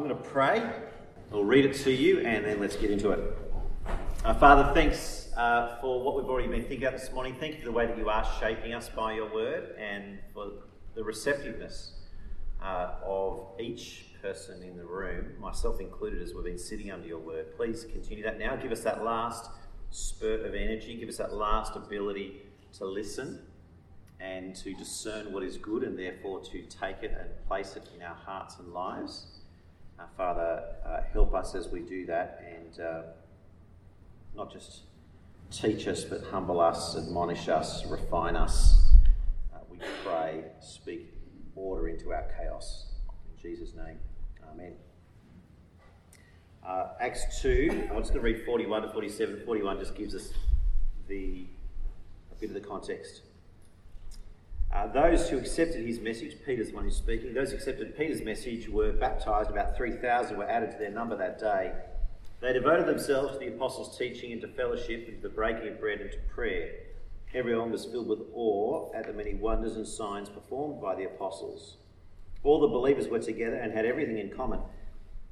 I'm going to pray. I'll read it to you and then let's get into it. Uh, Father, thanks uh, for what we've already been thinking about this morning. Thank you for the way that you are shaping us by your word and for the receptiveness uh, of each person in the room, myself included, as we've been sitting under your word. Please continue that now. Give us that last spurt of energy, give us that last ability to listen and to discern what is good and therefore to take it and place it in our hearts and lives. Uh, Father, uh, help us as we do that and uh, not just teach us, but humble us, admonish us, refine us. Uh, we pray, speak order into our chaos. In Jesus' name, Amen. Uh, Acts 2, I'm just going to read 41 to 47. 41 just gives us the, a bit of the context. Uh, those who accepted his message, Peter's one who's speaking, those who accepted Peter's message were baptized. About 3,000 were added to their number that day. They devoted themselves to the apostles' teaching and to fellowship and to the breaking of bread and to prayer. Everyone was filled with awe at the many wonders and signs performed by the apostles. All the believers were together and had everything in common.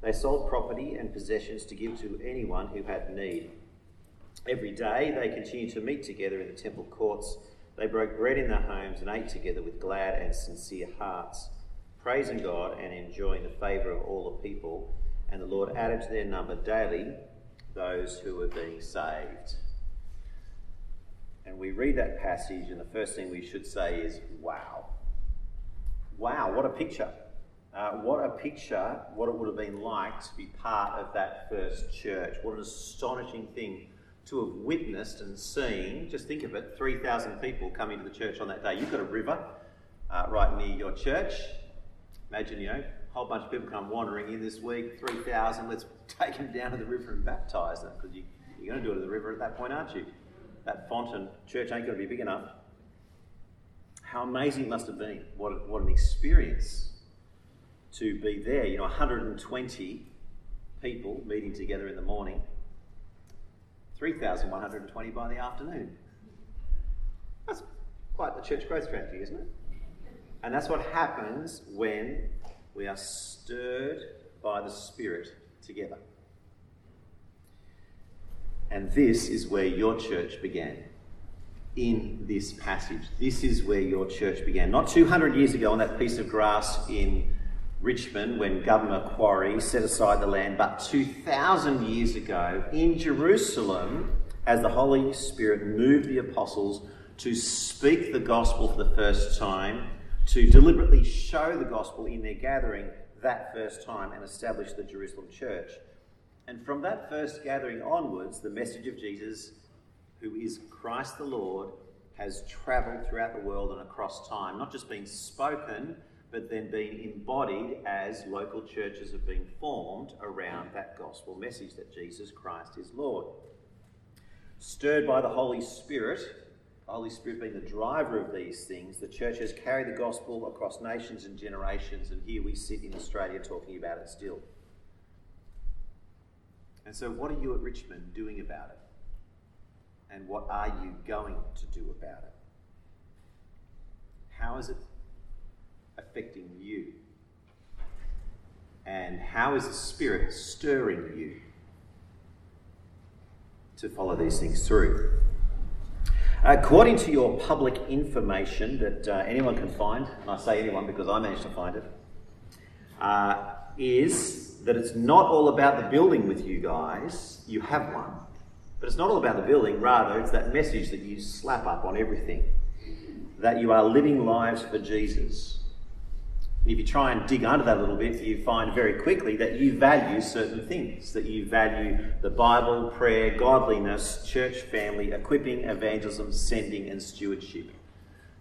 They sold property and possessions to give to anyone who had need. Every day they continued to meet together in the temple courts they broke bread in their homes and ate together with glad and sincere hearts, praising God and enjoying the favour of all the people. And the Lord added to their number daily those who were being saved. And we read that passage, and the first thing we should say is, wow. Wow, what a picture. Uh, what a picture, what it would have been like to be part of that first church. What an astonishing thing to have witnessed and seen, just think of it, 3,000 people come into the church on that day. You've got a river uh, right near your church. Imagine, you know, a whole bunch of people come wandering in this week, 3,000, let's take them down to the river and baptise them, because you, you're going to do it at the river at that point, aren't you? That Fonton church ain't going to be big enough. How amazing it must have been. What, what an experience to be there. You know, 120 people meeting together in the morning 3,120 by the afternoon. That's quite the church growth strategy, isn't it? And that's what happens when we are stirred by the Spirit together. And this is where your church began. In this passage. This is where your church began. Not 200 years ago on that piece of grass in Richmond when Governor Macquarie set aside the land, but 2,000 years ago in Jerusalem, as the Holy Spirit moved the apostles to speak the gospel for the first time, to deliberately show the gospel in their gathering that first time and establish the Jerusalem church. And from that first gathering onwards, the message of Jesus, who is Christ the Lord, has travelled throughout the world and across time, not just being spoken but then being embodied as local churches have been formed around that gospel message that Jesus Christ is Lord. Stirred by the Holy Spirit, the Holy Spirit being the driver of these things, the church has carried the gospel across nations and generations, and here we sit in Australia talking about it still. And so, what are you at Richmond doing about it? And what are you going to do about it? How is it affecting you? And how is the Spirit stirring you to follow these things through? According to your public information that uh, anyone can find, and I say anyone because I managed to find it, uh, is that it's not all about the building with you guys. You have one. But it's not all about the building, rather, it's that message that you slap up on everything that you are living lives for Jesus if you try and dig under that a little bit, you find very quickly that you value certain things, that you value the Bible, prayer, godliness, church family, equipping, evangelism, sending, and stewardship.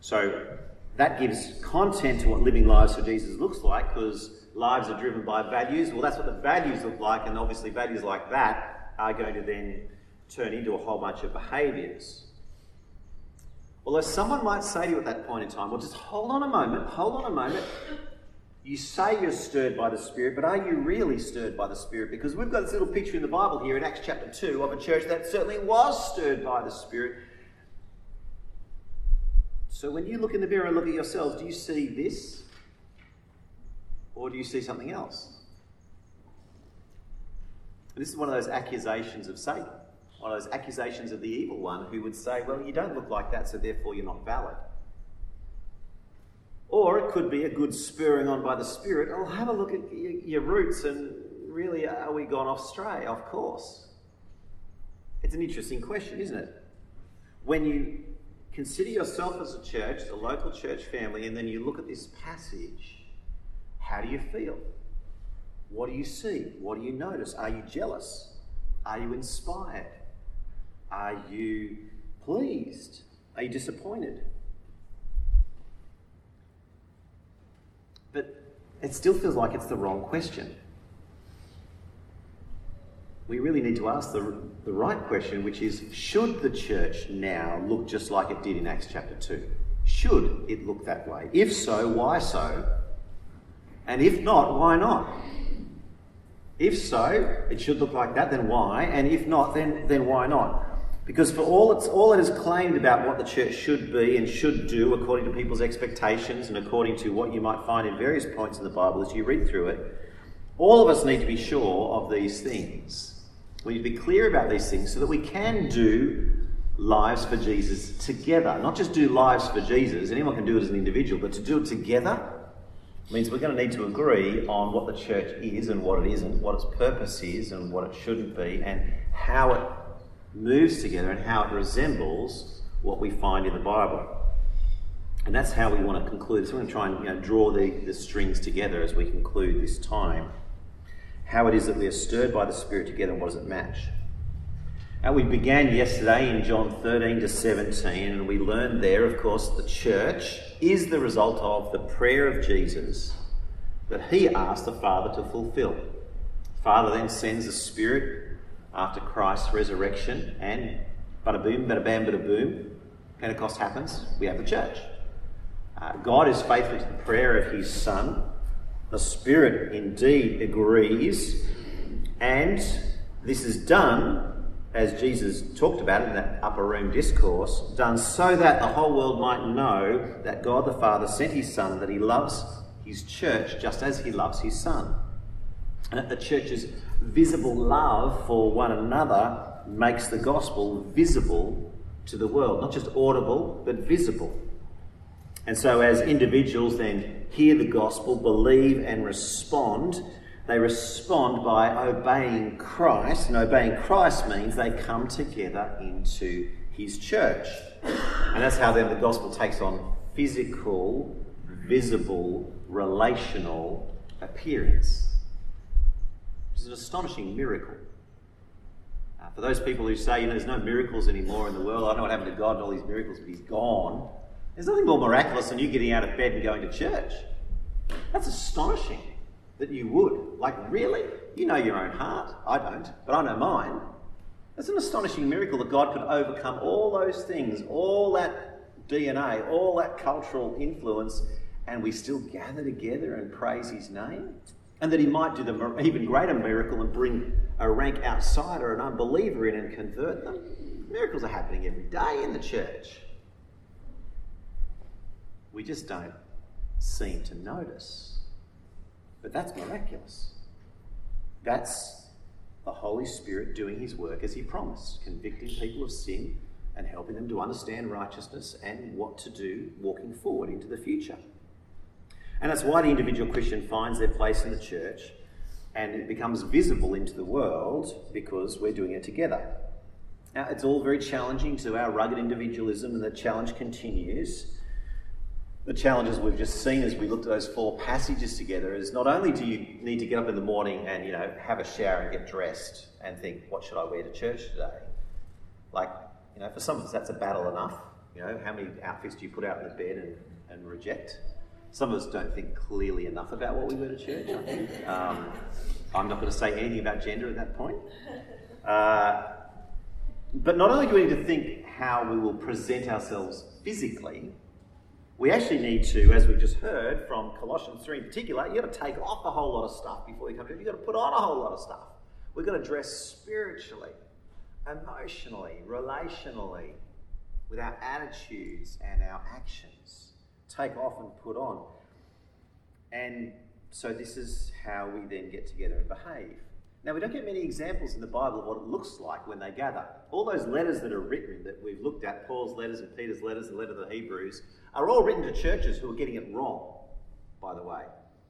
So that gives content to what living lives for Jesus looks like because lives are driven by values. Well, that's what the values look like, and obviously, values like that are going to then turn into a whole bunch of behaviours. Although someone might say to you at that point in time, well, just hold on a moment, hold on a moment. You say you're stirred by the Spirit, but are you really stirred by the Spirit? Because we've got this little picture in the Bible here in Acts chapter 2 of a church that certainly was stirred by the Spirit. So when you look in the mirror and look at yourselves, do you see this? Or do you see something else? This is one of those accusations of Satan, one of those accusations of the evil one who would say, Well, you don't look like that, so therefore you're not valid. Or it could be a good spurring on by the Spirit. Oh, have a look at your roots and really, are we gone off stray? Of course. It's an interesting question, isn't it? When you consider yourself as a church, a local church family, and then you look at this passage, how do you feel? What do you see? What do you notice? Are you jealous? Are you inspired? Are you pleased? Are you disappointed? But it still feels like it's the wrong question. We really need to ask the, the right question, which is should the church now look just like it did in Acts chapter 2? Should it look that way? If so, why so? And if not, why not? If so, it should look like that, then why? And if not, then, then why not? Because for all, it's, all it is claimed about what the church should be and should do according to people's expectations and according to what you might find in various points in the Bible as you read through it, all of us need to be sure of these things. We need to be clear about these things so that we can do lives for Jesus together. Not just do lives for Jesus, anyone can do it as an individual, but to do it together means we're going to need to agree on what the church is and what it isn't, what its purpose is and what it shouldn't be, and how it moves together and how it resembles what we find in the Bible. And that's how we want to conclude. So we're going to try and you know, draw the, the strings together as we conclude this time. How it is that we are stirred by the Spirit together and what does it match? And we began yesterday in John 13 to 17, and we learned there, of course, the church is the result of the prayer of Jesus that he asked the Father to fulfill. Father then sends the Spirit after Christ's resurrection, and bada boom, bada bam, bada boom, Pentecost happens, we have the church. Uh, God is faithful to the prayer of his Son. The Spirit indeed agrees, and this is done, as Jesus talked about in that upper room discourse, done so that the whole world might know that God the Father sent his Son, that he loves his church just as he loves his Son. That the church's visible love for one another makes the gospel visible to the world, not just audible, but visible. And so, as individuals then hear the gospel, believe, and respond, they respond by obeying Christ. And obeying Christ means they come together into his church. And that's how then the gospel takes on physical, visible, relational appearance. An astonishing miracle. Uh, for those people who say, you know, there's no miracles anymore in the world, I know what happened to God and all these miracles, but He's gone. There's nothing more miraculous than you getting out of bed and going to church. That's astonishing that you would. Like, really? You know your own heart. I don't, but I know mine. It's an astonishing miracle that God could overcome all those things, all that DNA, all that cultural influence, and we still gather together and praise His name and that he might do the even greater miracle and bring a rank outsider, an unbeliever in, and convert them. Miracles are happening every day in the church. We just don't seem to notice. But that's miraculous. That's the Holy Spirit doing his work as he promised, convicting people of sin and helping them to understand righteousness and what to do walking forward into the future. And that's why the individual Christian finds their place in the church and it becomes visible into the world because we're doing it together. Now, it's all very challenging to our rugged individualism, and the challenge continues. The challenges we've just seen as we looked at those four passages together is not only do you need to get up in the morning and you know have a shower and get dressed and think, what should I wear to church today? Like, you know, for some of us that's a battle enough. You know, how many outfits do you put out in the bed and, and reject? Some of us don't think clearly enough about what we wear to church, I think. Um, I'm not going to say anything about gender at that point. Uh, but not only do we need to think how we will present ourselves physically, we actually need to, as we've just heard from Colossians 3 in particular, you've got to take off a whole lot of stuff before you come to it. You've got to put on a whole lot of stuff. We've got to dress spiritually, emotionally, relationally, with our attitudes and our actions take off and put on. And so this is how we then get together and behave. Now, we don't get many examples in the Bible of what it looks like when they gather. All those letters that are written that we've looked at, Paul's letters and Peter's letters, the letter to the Hebrews, are all written to churches who are getting it wrong, by the way.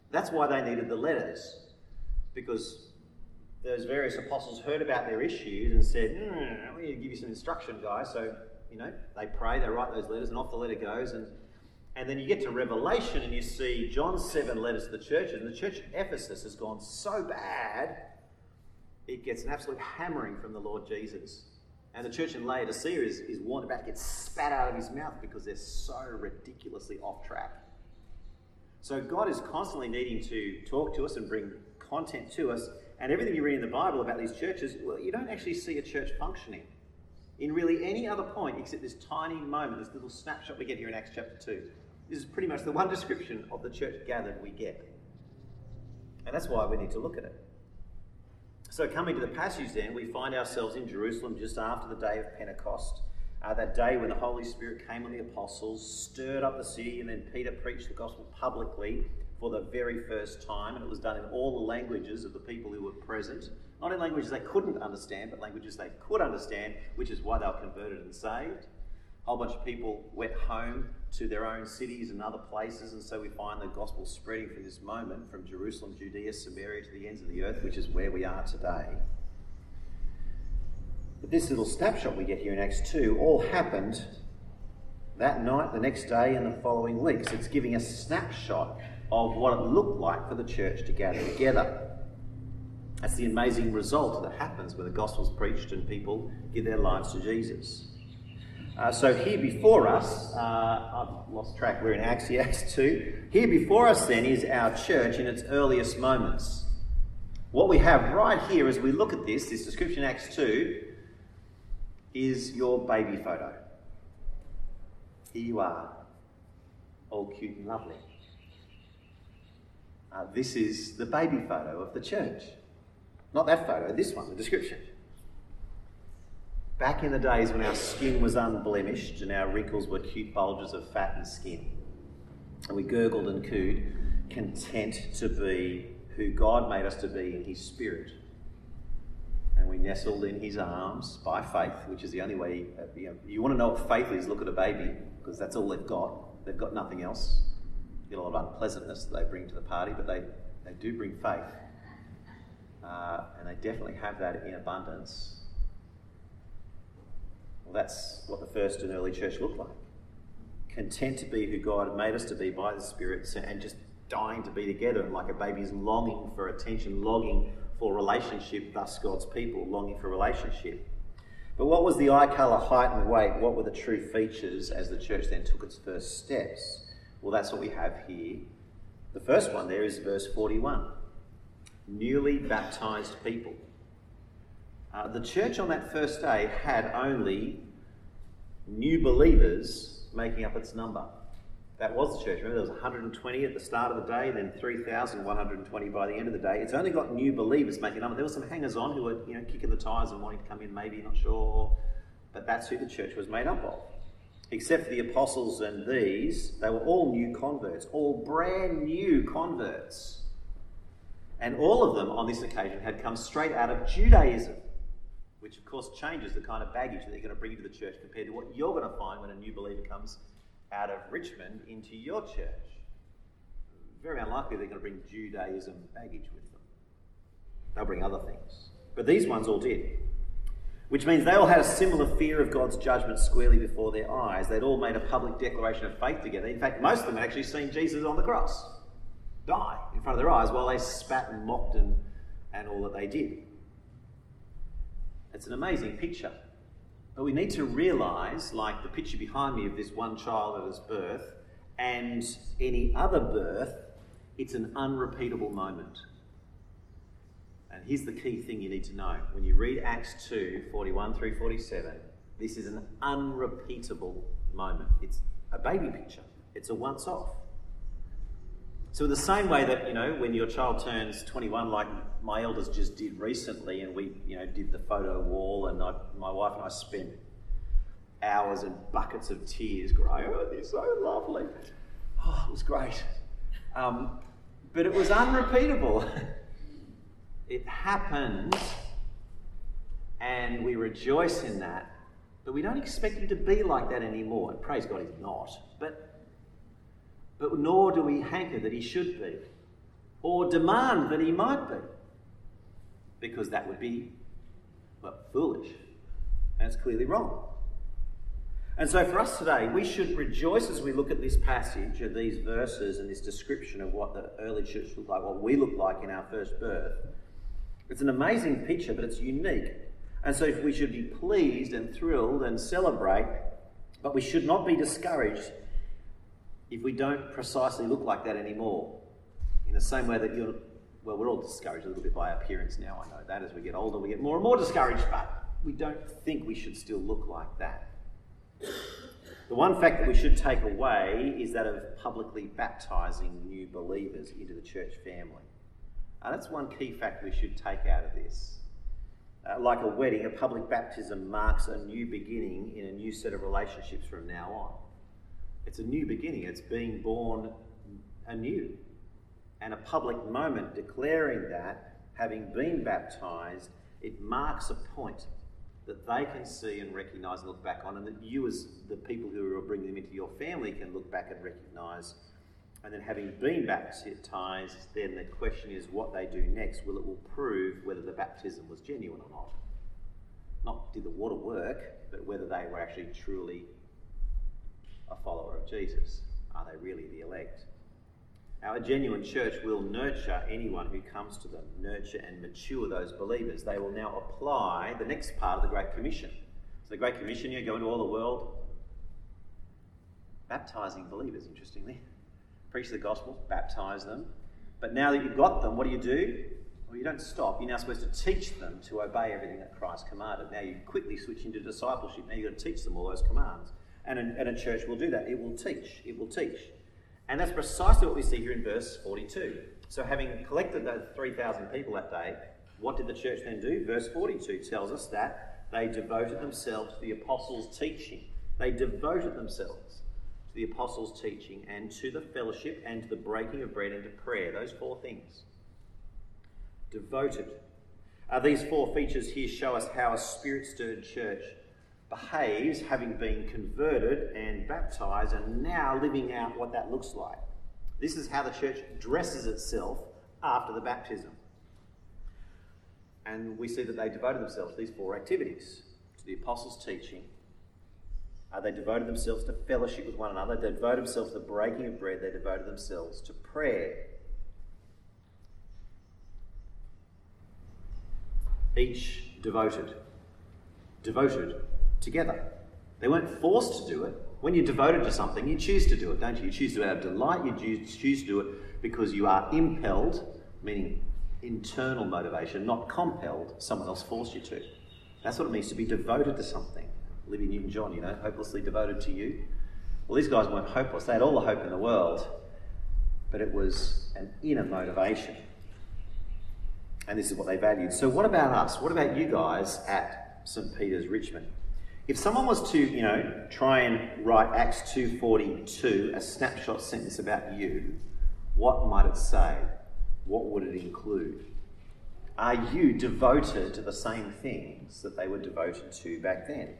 That's why they needed the letters, because those various apostles heard about their issues and said, mm, we need to give you some instruction, guys. So, you know, they pray, they write those letters, and off the letter goes. And, and then you get to Revelation and you see John's seven letters to the churches, and the church at Ephesus has gone so bad it gets an absolute hammering from the Lord Jesus. And the church in Laodicea is, is warned about to get spat out of his mouth because they're so ridiculously off track. So God is constantly needing to talk to us and bring content to us. And everything you read in the Bible about these churches, well, you don't actually see a church functioning in really any other point except this tiny moment, this little snapshot we get here in Acts chapter 2. This is pretty much the one description of the church gathered we get. And that's why we need to look at it. So, coming to the passage, then, we find ourselves in Jerusalem just after the day of Pentecost. Uh, that day when the Holy Spirit came on the apostles, stirred up the city, and then Peter preached the gospel publicly for the very first time. And it was done in all the languages of the people who were present. Not in languages they couldn't understand, but languages they could understand, which is why they were converted and saved whole bunch of people went home to their own cities and other places, and so we find the gospel spreading from this moment from Jerusalem, Judea, Samaria to the ends of the earth, which is where we are today. But this little snapshot we get here in Acts 2 all happened that night, the next day, and the following weeks. It's giving a snapshot of what it looked like for the church to gather together. That's the amazing result that happens when the gospel's preached and people give their lives to Jesus. Uh, so here before us, uh, I've lost track, we're in Acts, Acts 2. Here before us then is our church in its earliest moments. What we have right here as we look at this, this description Acts 2, is your baby photo. Here you are, all cute and lovely. Uh, this is the baby photo of the church. Not that photo, this one, the description. Back in the days when our skin was unblemished and our wrinkles were cute bulges of fat and skin, and we gurgled and cooed, content to be who God made us to be in His Spirit. And we nestled in His arms by faith, which is the only way. You, know, you want to know what faith is, look at a baby, because that's all they've got. They've got nothing else. You get a lot of unpleasantness that they bring to the party, but they, they do bring faith. Uh, and they definitely have that in abundance well, that's what the first and early church looked like. Content to be who God made us to be by the Spirit and just dying to be together and like a baby's longing for attention, longing for relationship, thus God's people, longing for relationship. But what was the eye colour, height, and weight? What were the true features as the church then took its first steps? Well, that's what we have here. The first one there is verse 41 newly baptized people. Uh, the church on that first day had only new believers making up its number. That was the church. Remember, there was 120 at the start of the day, then 3,120 by the end of the day. It's only got new believers making up. There were some hangers on who were, you know, kicking the tires and wanting to come in, maybe not sure, but that's who the church was made up of. Except for the apostles and these, they were all new converts, all brand new converts. And all of them on this occasion had come straight out of Judaism which of course changes the kind of baggage that you're going to bring into the church compared to what you're going to find when a new believer comes out of Richmond into your church. Very unlikely they're going to bring Judaism baggage with them. They'll bring other things. But these ones all did. Which means they all had a similar fear of God's judgment squarely before their eyes. They'd all made a public declaration of faith together. In fact, most of them had actually seen Jesus on the cross die in front of their eyes while they spat and mocked and, and all that they did. It's an amazing picture. But we need to realise, like the picture behind me of this one child at his birth, and any other birth, it's an unrepeatable moment. And here's the key thing you need to know. When you read Acts 2 41 through 47, this is an unrepeatable moment. It's a baby picture, it's a once off. So, in the same way that, you know, when your child turns 21, like my elders just did recently, and we, you know, did the photo wall, and I, my wife and I spent hours and buckets of tears crying, oh, they're so lovely. Oh, it was great. Um, but it was unrepeatable. It happens, and we rejoice in that, but we don't expect him to be like that anymore. And praise God, he's not. But, but nor do we hanker that he should be, or demand that he might be, because that would be well, foolish, That's clearly wrong. And so for us today, we should rejoice as we look at this passage of these verses and this description of what the early church looked like, what we look like in our first birth. It's an amazing picture, but it's unique. And so if we should be pleased and thrilled and celebrate, but we should not be discouraged if we don't precisely look like that anymore. In the same way that you're, well, we're all discouraged a little bit by appearance now, I know that. As we get older, we get more and more discouraged, but we don't think we should still look like that. The one fact that we should take away is that of publicly baptizing new believers into the church family. Uh, that's one key fact we should take out of this. Uh, like a wedding, a public baptism marks a new beginning in a new set of relationships from now on. It's a new beginning, it's being born anew. And a public moment declaring that, having been baptized, it marks a point that they can see and recognise and look back on, and that you, as the people who are bringing them into your family, can look back and recognise. And then, having been baptised, then the question is what they do next. Will it will prove whether the baptism was genuine or not? Not did the water work, but whether they were actually truly a follower of Jesus. Are they really the elect? Our genuine church will nurture anyone who comes to them, nurture and mature those believers. They will now apply the next part of the Great Commission. So, the Great Commission, you go into all the world, baptizing believers, interestingly. Preach the gospel, baptize them. But now that you've got them, what do you do? Well, you don't stop. You're now supposed to teach them to obey everything that Christ commanded. Now you quickly switch into discipleship. Now you've got to teach them all those commands. And a, and a church will do that. It will teach. It will teach. And that's precisely what we see here in verse 42. So, having collected those 3,000 people that day, what did the church then do? Verse 42 tells us that they devoted themselves to the apostles' teaching. They devoted themselves to the apostles' teaching and to the fellowship and to the breaking of bread and to prayer. Those four things. Devoted. Uh, these four features here show us how a spirit stirred church behaves having been converted and baptized and now living out what that looks like. This is how the church dresses itself after the baptism. And we see that they devoted themselves to these four activities to the apostles' teaching. Uh, they devoted themselves to fellowship with one another. They devoted themselves to the breaking of bread. They devoted themselves to prayer. Each devoted. Devoted together. They weren't forced to do it. When you're devoted to something, you choose to do it, don't you? You choose to of delight, you choose to do it because you are impelled, meaning internal motivation, not compelled, someone else forced you to. That's what it means to be devoted to something. Olivia Newton John, you know, hopelessly devoted to you. Well, these guys weren't hopeless. They had all the hope in the world, but it was an inner motivation. And this is what they valued. So, what about us? What about you guys at St. Peter's Richmond? If someone was to, you know, try and write Acts 2.42, a snapshot sentence about you, what might it say? What would it include? Are you devoted to the same things that they were devoted to back then?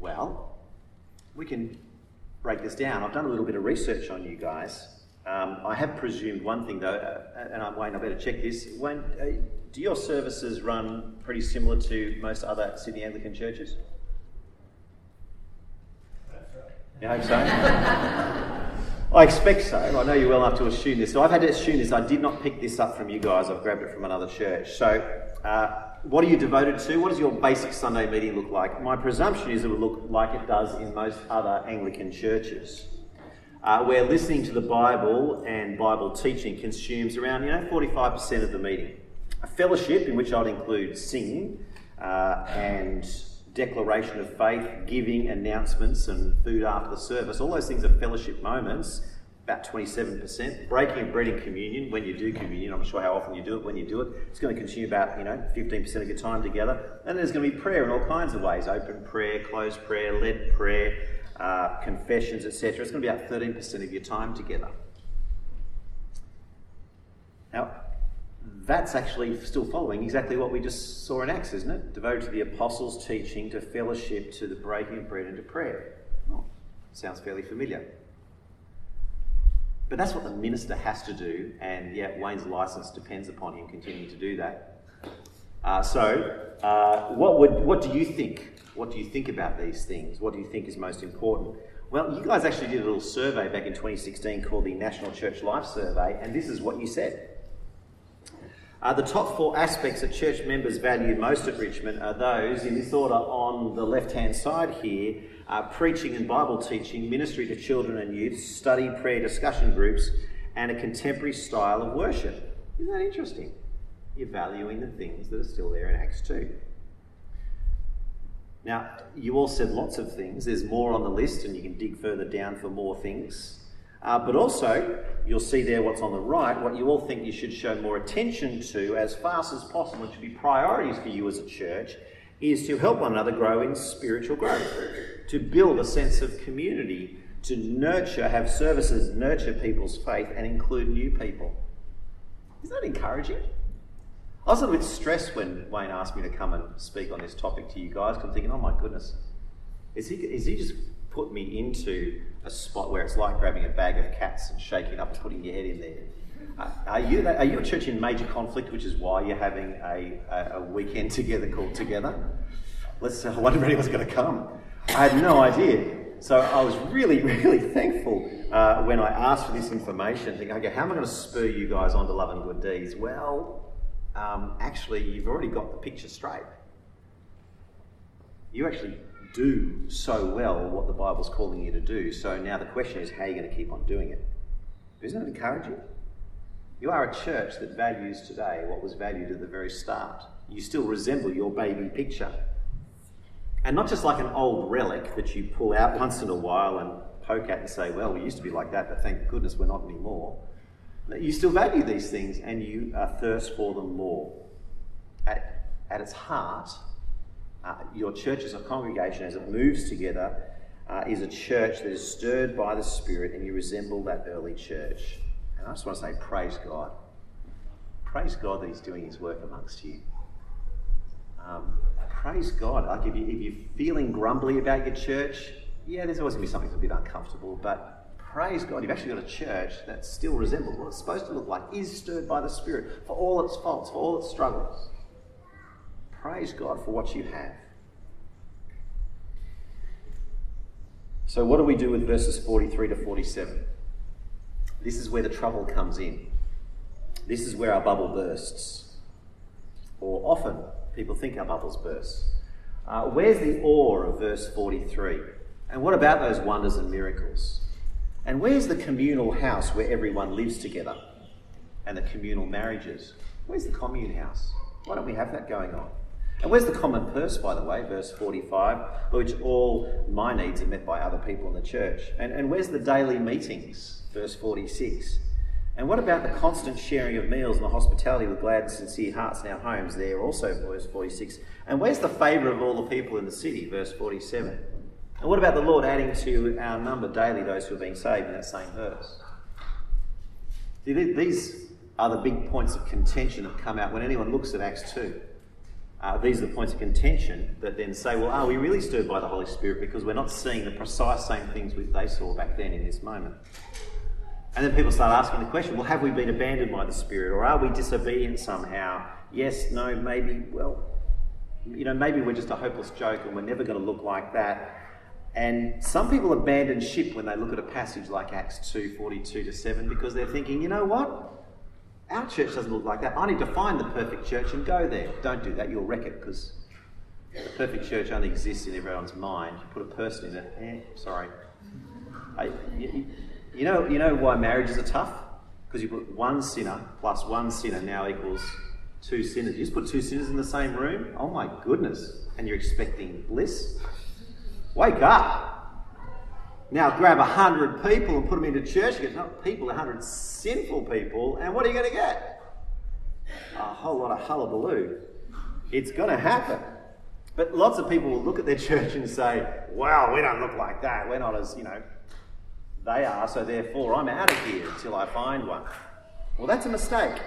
Well, we can break this down. I've done a little bit of research on you guys. Um, I have presumed one thing though, uh, and I'm Wayne, I better check this. Wayne, uh, do your services run pretty similar to most other Sydney Anglican churches? You hope so? I expect so. I know you well enough to assume this. So I've had to assume this. I did not pick this up from you guys. I've grabbed it from another church. So, uh, what are you devoted to? What does your basic Sunday meeting look like? My presumption is it will look like it does in most other Anglican churches uh, where listening to the Bible and Bible teaching consumes around, you know, 45% of the meeting. A fellowship in which I'd include singing uh, and declaration of faith, giving, announcements, and food after the service. All those things are fellowship moments, about 27%. Breaking of bread communion, when you do communion, I'm not sure how often you do it, when you do it, it's going to consume about, you know, 15% of your time together. And there's going to be prayer in all kinds of ways open prayer, closed prayer, led prayer uh, confessions, etc. It's going to be about 13% of your time together. Now, that's actually still following exactly what we just saw in Acts, isn't it? Devoted to the apostles' teaching, to fellowship, to the breaking of bread, and to prayer. Oh, sounds fairly familiar. But that's what the minister has to do, and yet Wayne's license depends upon him continuing to do that. Uh, so, uh, what, would, what do you think? What do you think about these things? What do you think is most important? Well, you guys actually did a little survey back in 2016 called the National Church Life Survey, and this is what you said. Uh, the top four aspects that church members value most at Richmond are those, in this order on the left hand side here uh, preaching and Bible teaching, ministry to children and youth, study, prayer, discussion groups, and a contemporary style of worship. Isn't that interesting? You're valuing the things that are still there in Acts 2. Now, you all said lots of things. There's more on the list, and you can dig further down for more things. Uh, but also, you'll see there what's on the right, what you all think you should show more attention to as fast as possible, and should be priorities for you as a church, is to help one another grow in spiritual growth, to build a sense of community, to nurture, have services nurture people's faith and include new people. Isn't that encouraging? I was a bit stressed when Wayne asked me to come and speak on this topic to you guys because I'm thinking, oh my goodness, is he, is he just put me into a spot where it's like grabbing a bag of cats and shaking up and putting your head in there. Uh, are, you, are you a church in major conflict, which is why you're having a, a, a weekend together called Together? Let's, I wonder if anyone's going to come. I had no idea. So I was really, really thankful uh, when I asked for this information, thinking, okay, how am I going to spur you guys on to love and good deeds? Well, um, actually, you've already got the picture straight. You actually do so well what the Bible's calling you to do. So now the question is, how are you going to keep on doing it? Isn't it encouraging? You are a church that values today what was valued at the very start. You still resemble your baby picture. And not just like an old relic that you pull out once in a while and poke at and say, well, we used to be like that, but thank goodness we're not anymore. You still value these things and you thirst for them more. At, at its heart, uh, your church as a congregation, as it moves together, uh, is a church that is stirred by the Spirit, and you resemble that early church. And I just want to say, praise God. Praise God that He's doing His work amongst you. Um, praise God. Like if, you, if you're feeling grumbly about your church, yeah, there's always going to be something that's a bit uncomfortable, but praise God, you've actually got a church that still resembles what it's supposed to look like, is stirred by the Spirit for all its faults, for all its struggles. Praise God for what you have. So, what do we do with verses 43 to 47? This is where the trouble comes in. This is where our bubble bursts. Or often people think our bubbles burst. Uh, where's the awe of verse 43? And what about those wonders and miracles? And where's the communal house where everyone lives together? And the communal marriages? Where's the commune house? Why don't we have that going on? And where's the common purse, by the way, verse 45, by which all my needs are met by other people in the church? And, and where's the daily meetings, verse 46? And what about the constant sharing of meals and the hospitality with glad and sincere hearts in our homes, there also, verse 46? And where's the favour of all the people in the city, verse 47? And what about the Lord adding to our number daily those who are being saved in that same verse? See, these are the big points of contention that come out when anyone looks at Acts 2. Uh, these are the points of contention that then say, well, are we really stirred by the Holy Spirit because we're not seeing the precise same things they saw back then in this moment? And then people start asking the question, well, have we been abandoned by the Spirit or are we disobedient somehow? Yes, no, maybe, well, you know, maybe we're just a hopeless joke and we're never going to look like that. And some people abandon ship when they look at a passage like Acts 2 42 to 7 because they're thinking, you know what? Our church doesn't look like that. I need to find the perfect church and go there. Don't do that, you'll wreck it because the perfect church only exists in everyone's mind. You put a person in it, eh, sorry. I, you, you, know, you know why marriages are tough? Because you put one sinner plus one sinner now equals two sinners. You just put two sinners in the same room? Oh my goodness. And you're expecting bliss? Wake up. Now grab a hundred people and put them into church. Get not oh, people, a hundred sinful people, and what are you going to get? A whole lot of hullabaloo. It's going to happen. But lots of people will look at their church and say, "Well, we don't look like that. We're not as you know they are. So therefore, I'm out of here until I find one." Well, that's a mistake.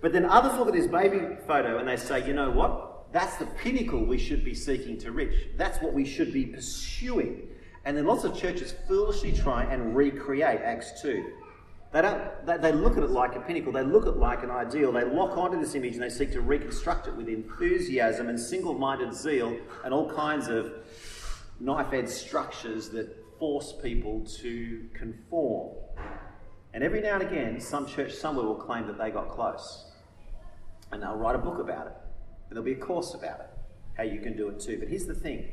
But then others look at this baby photo and they say, you know what? That's the pinnacle we should be seeking to reach. That's what we should be pursuing. And then lots of churches foolishly try and recreate Acts 2. They, don't, they, they look at it like a pinnacle, they look at it like an ideal, they lock onto this image and they seek to reconstruct it with enthusiasm and single minded zeal and all kinds of knife edge structures that force people to conform. And every now and again, some church somewhere will claim that they got close. And they'll write a book about it. And there'll be a course about it, how you can do it too. But here's the thing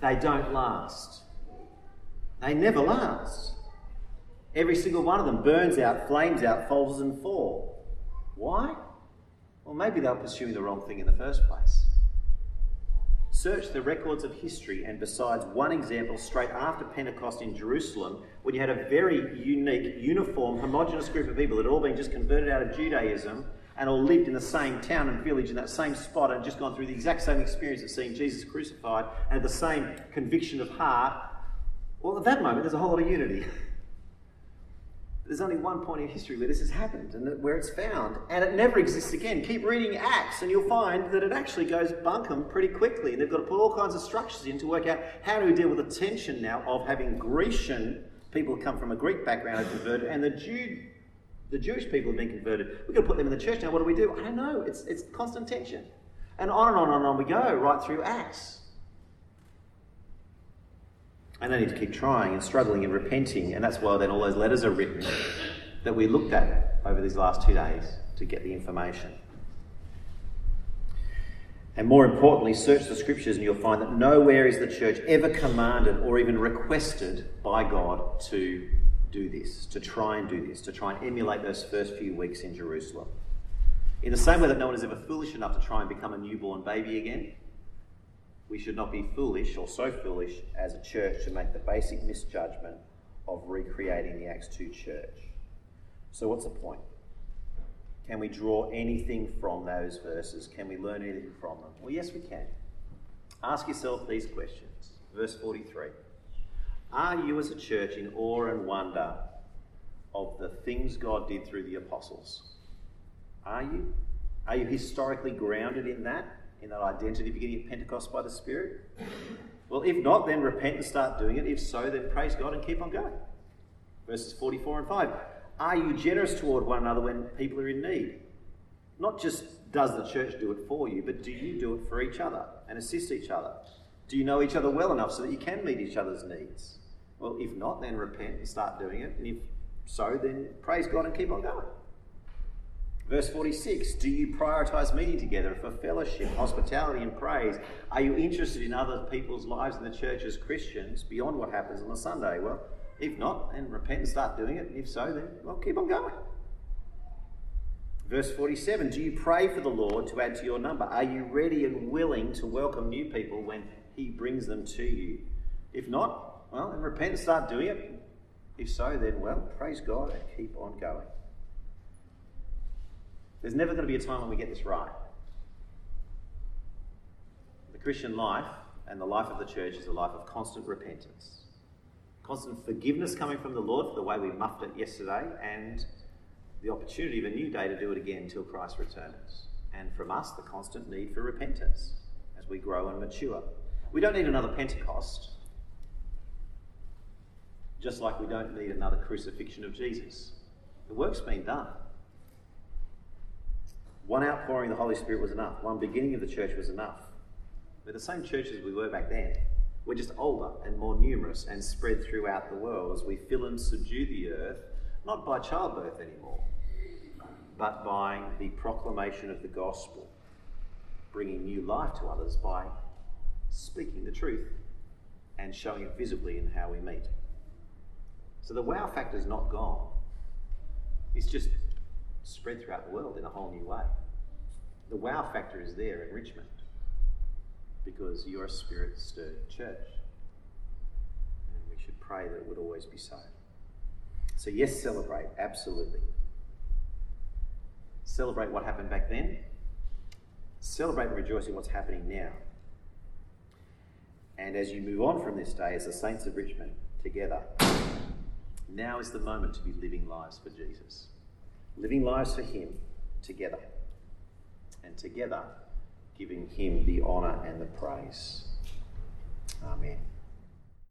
they don't last. They never last. Every single one of them burns out, flames out, falls and fall. Why? Well, maybe they were pursuing the wrong thing in the first place. Search the records of history, and besides one example straight after Pentecost in Jerusalem, when you had a very unique, uniform, homogenous group of people that had all been just converted out of Judaism and all lived in the same town and village in that same spot and just gone through the exact same experience of seeing Jesus crucified and the same conviction of heart. Well, at that moment, there's a whole lot of unity. There's only one point in history where this has happened and where it's found, and it never exists again. Keep reading Acts, and you'll find that it actually goes bunkum pretty quickly. And they've got to put all kinds of structures in to work out how do we deal with the tension now of having Grecian people come from a Greek background are converted, and the Jew, the Jewish people have been converted. We've got to put them in the church now. What do we do? I don't know. It's it's constant tension, and on and on and on we go right through Acts. And they need to keep trying and struggling and repenting. And that's why then all those letters are written that we looked at over these last two days to get the information. And more importantly, search the scriptures and you'll find that nowhere is the church ever commanded or even requested by God to do this, to try and do this, to try and emulate those first few weeks in Jerusalem. In the same way that no one is ever foolish enough to try and become a newborn baby again, we should not be foolish or so foolish as a church to make the basic misjudgment of recreating the Acts 2 church. So, what's the point? Can we draw anything from those verses? Can we learn anything from them? Well, yes, we can. Ask yourself these questions. Verse 43 Are you as a church in awe and wonder of the things God did through the apostles? Are you? Are you historically grounded in that? In that identity beginning at Pentecost by the Spirit? Well, if not, then repent and start doing it. If so, then praise God and keep on going. Verses 44 and 5. Are you generous toward one another when people are in need? Not just does the church do it for you, but do you do it for each other and assist each other? Do you know each other well enough so that you can meet each other's needs? Well, if not, then repent and start doing it. And if so, then praise God and keep on going. Verse 46 Do you prioritize meeting together for fellowship, hospitality, and praise? Are you interested in other people's lives in the church as Christians beyond what happens on a Sunday? Well, if not, then repent and start doing it. If so, then, well, keep on going. Verse 47 Do you pray for the Lord to add to your number? Are you ready and willing to welcome new people when He brings them to you? If not, well, then repent and start doing it. If so, then, well, praise God and keep on going. There's never going to be a time when we get this right. The Christian life and the life of the church is a life of constant repentance, constant forgiveness coming from the Lord for the way we muffed it yesterday, and the opportunity of a new day to do it again until Christ returns. And from us, the constant need for repentance as we grow and mature. We don't need another Pentecost, just like we don't need another crucifixion of Jesus. The work's been done. One outpouring of the Holy Spirit was enough. One beginning of the church was enough. We're the same church as we were back then. We're just older and more numerous and spread throughout the world as we fill and subdue the earth, not by childbirth anymore, but by the proclamation of the gospel, bringing new life to others by speaking the truth and showing it visibly in how we meet. So the wow factor is not gone. It's just spread throughout the world in a whole new way. The wow factor is there in Richmond because you're a spirit stirred church. And we should pray that it would always be so. So, yes, celebrate, absolutely. Celebrate what happened back then. Celebrate and rejoice in what's happening now. And as you move on from this day as the saints of Richmond together, now is the moment to be living lives for Jesus living lives for Him, together. And together, giving him the honour and the praise. Amen.